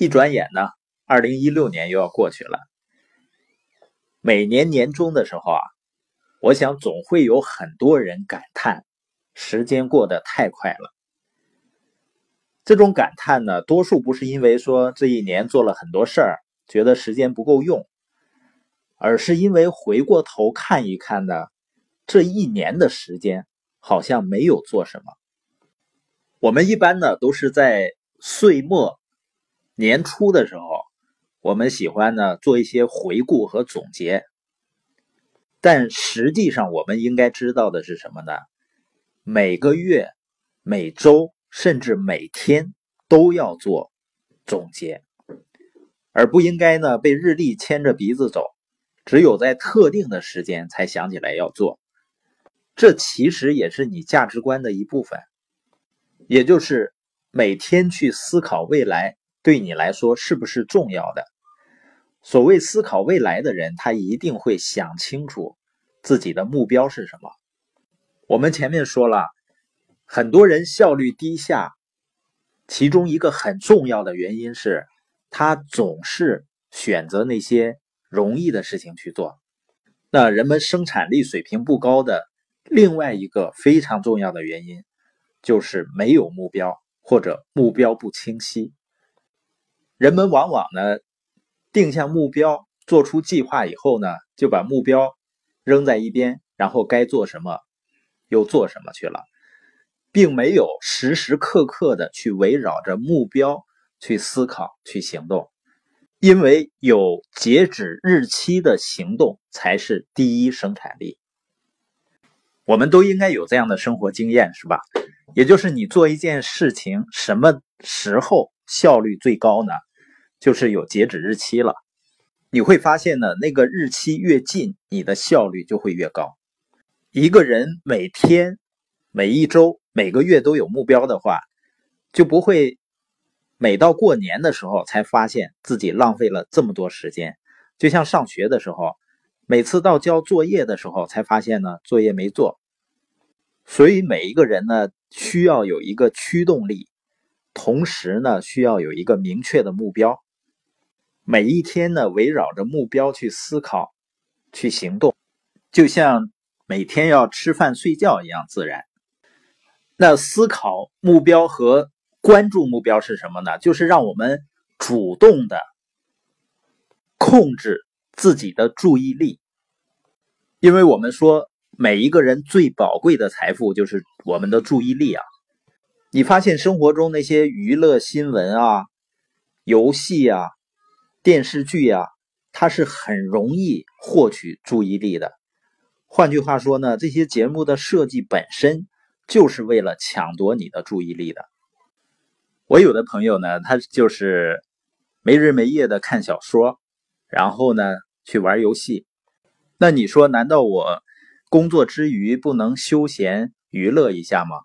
一转眼呢，二零一六年又要过去了。每年年终的时候啊，我想总会有很多人感叹时间过得太快了。这种感叹呢，多数不是因为说这一年做了很多事儿，觉得时间不够用，而是因为回过头看一看呢，这一年的时间好像没有做什么。我们一般呢都是在岁末。年初的时候，我们喜欢呢做一些回顾和总结，但实际上我们应该知道的是什么呢？每个月、每周甚至每天都要做总结，而不应该呢被日历牵着鼻子走，只有在特定的时间才想起来要做。这其实也是你价值观的一部分，也就是每天去思考未来。对你来说是不是重要的？所谓思考未来的人，他一定会想清楚自己的目标是什么。我们前面说了，很多人效率低下，其中一个很重要的原因是，他总是选择那些容易的事情去做。那人们生产力水平不高的另外一个非常重要的原因，就是没有目标或者目标不清晰。人们往往呢，定下目标，做出计划以后呢，就把目标扔在一边，然后该做什么又做什么去了，并没有时时刻刻的去围绕着目标去思考、去行动。因为有截止日期的行动才是第一生产力。我们都应该有这样的生活经验，是吧？也就是你做一件事情，什么时候效率最高呢？就是有截止日期了，你会发现呢，那个日期越近，你的效率就会越高。一个人每天、每一周、每个月都有目标的话，就不会每到过年的时候才发现自己浪费了这么多时间。就像上学的时候，每次到交作业的时候才发现呢，作业没做。所以每一个人呢，需要有一个驱动力，同时呢，需要有一个明确的目标。每一天呢，围绕着目标去思考、去行动，就像每天要吃饭、睡觉一样自然。那思考目标和关注目标是什么呢？就是让我们主动的控制自己的注意力，因为我们说每一个人最宝贵的财富就是我们的注意力啊。你发现生活中那些娱乐新闻啊、游戏啊。电视剧呀，它是很容易获取注意力的。换句话说呢，这些节目的设计本身就是为了抢夺你的注意力的。我有的朋友呢，他就是没日没夜的看小说，然后呢去玩游戏。那你说，难道我工作之余不能休闲娱乐一下吗？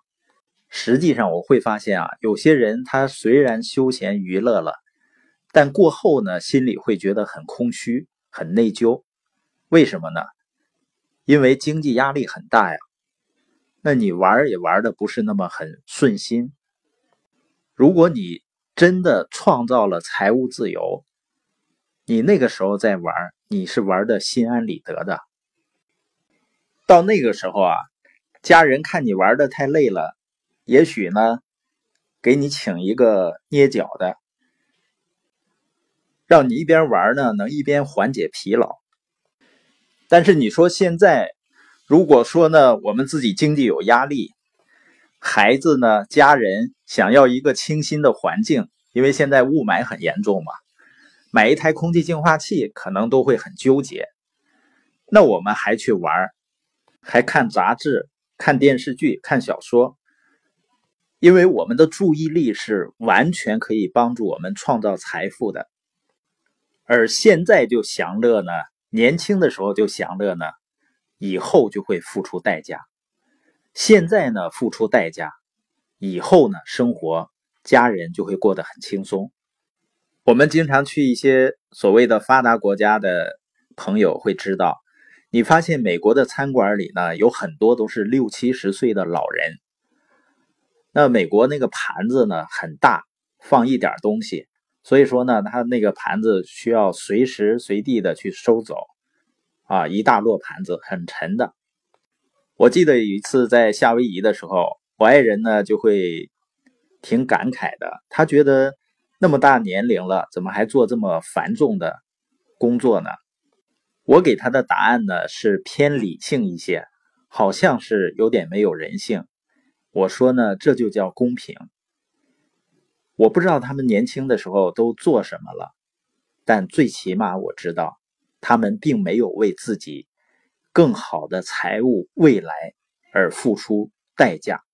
实际上，我会发现啊，有些人他虽然休闲娱乐了。但过后呢，心里会觉得很空虚、很内疚，为什么呢？因为经济压力很大呀。那你玩也玩的不是那么很顺心。如果你真的创造了财务自由，你那个时候再玩，你是玩的心安理得的。到那个时候啊，家人看你玩的太累了，也许呢，给你请一个捏脚的。让你一边玩呢，能一边缓解疲劳。但是你说现在，如果说呢，我们自己经济有压力，孩子呢，家人想要一个清新的环境，因为现在雾霾很严重嘛，买一台空气净化器可能都会很纠结。那我们还去玩，还看杂志、看电视剧、看小说，因为我们的注意力是完全可以帮助我们创造财富的。而现在就享乐呢，年轻的时候就享乐呢，以后就会付出代价。现在呢付出代价，以后呢生活家人就会过得很轻松。我们经常去一些所谓的发达国家的朋友会知道，你发现美国的餐馆里呢有很多都是六七十岁的老人。那美国那个盘子呢很大，放一点东西。所以说呢，他那个盘子需要随时随地的去收走，啊，一大摞盘子很沉的。我记得有一次在夏威夷的时候，我爱人呢就会挺感慨的，他觉得那么大年龄了，怎么还做这么繁重的工作呢？我给他的答案呢是偏理性一些，好像是有点没有人性。我说呢，这就叫公平。我不知道他们年轻的时候都做什么了，但最起码我知道，他们并没有为自己更好的财务未来而付出代价。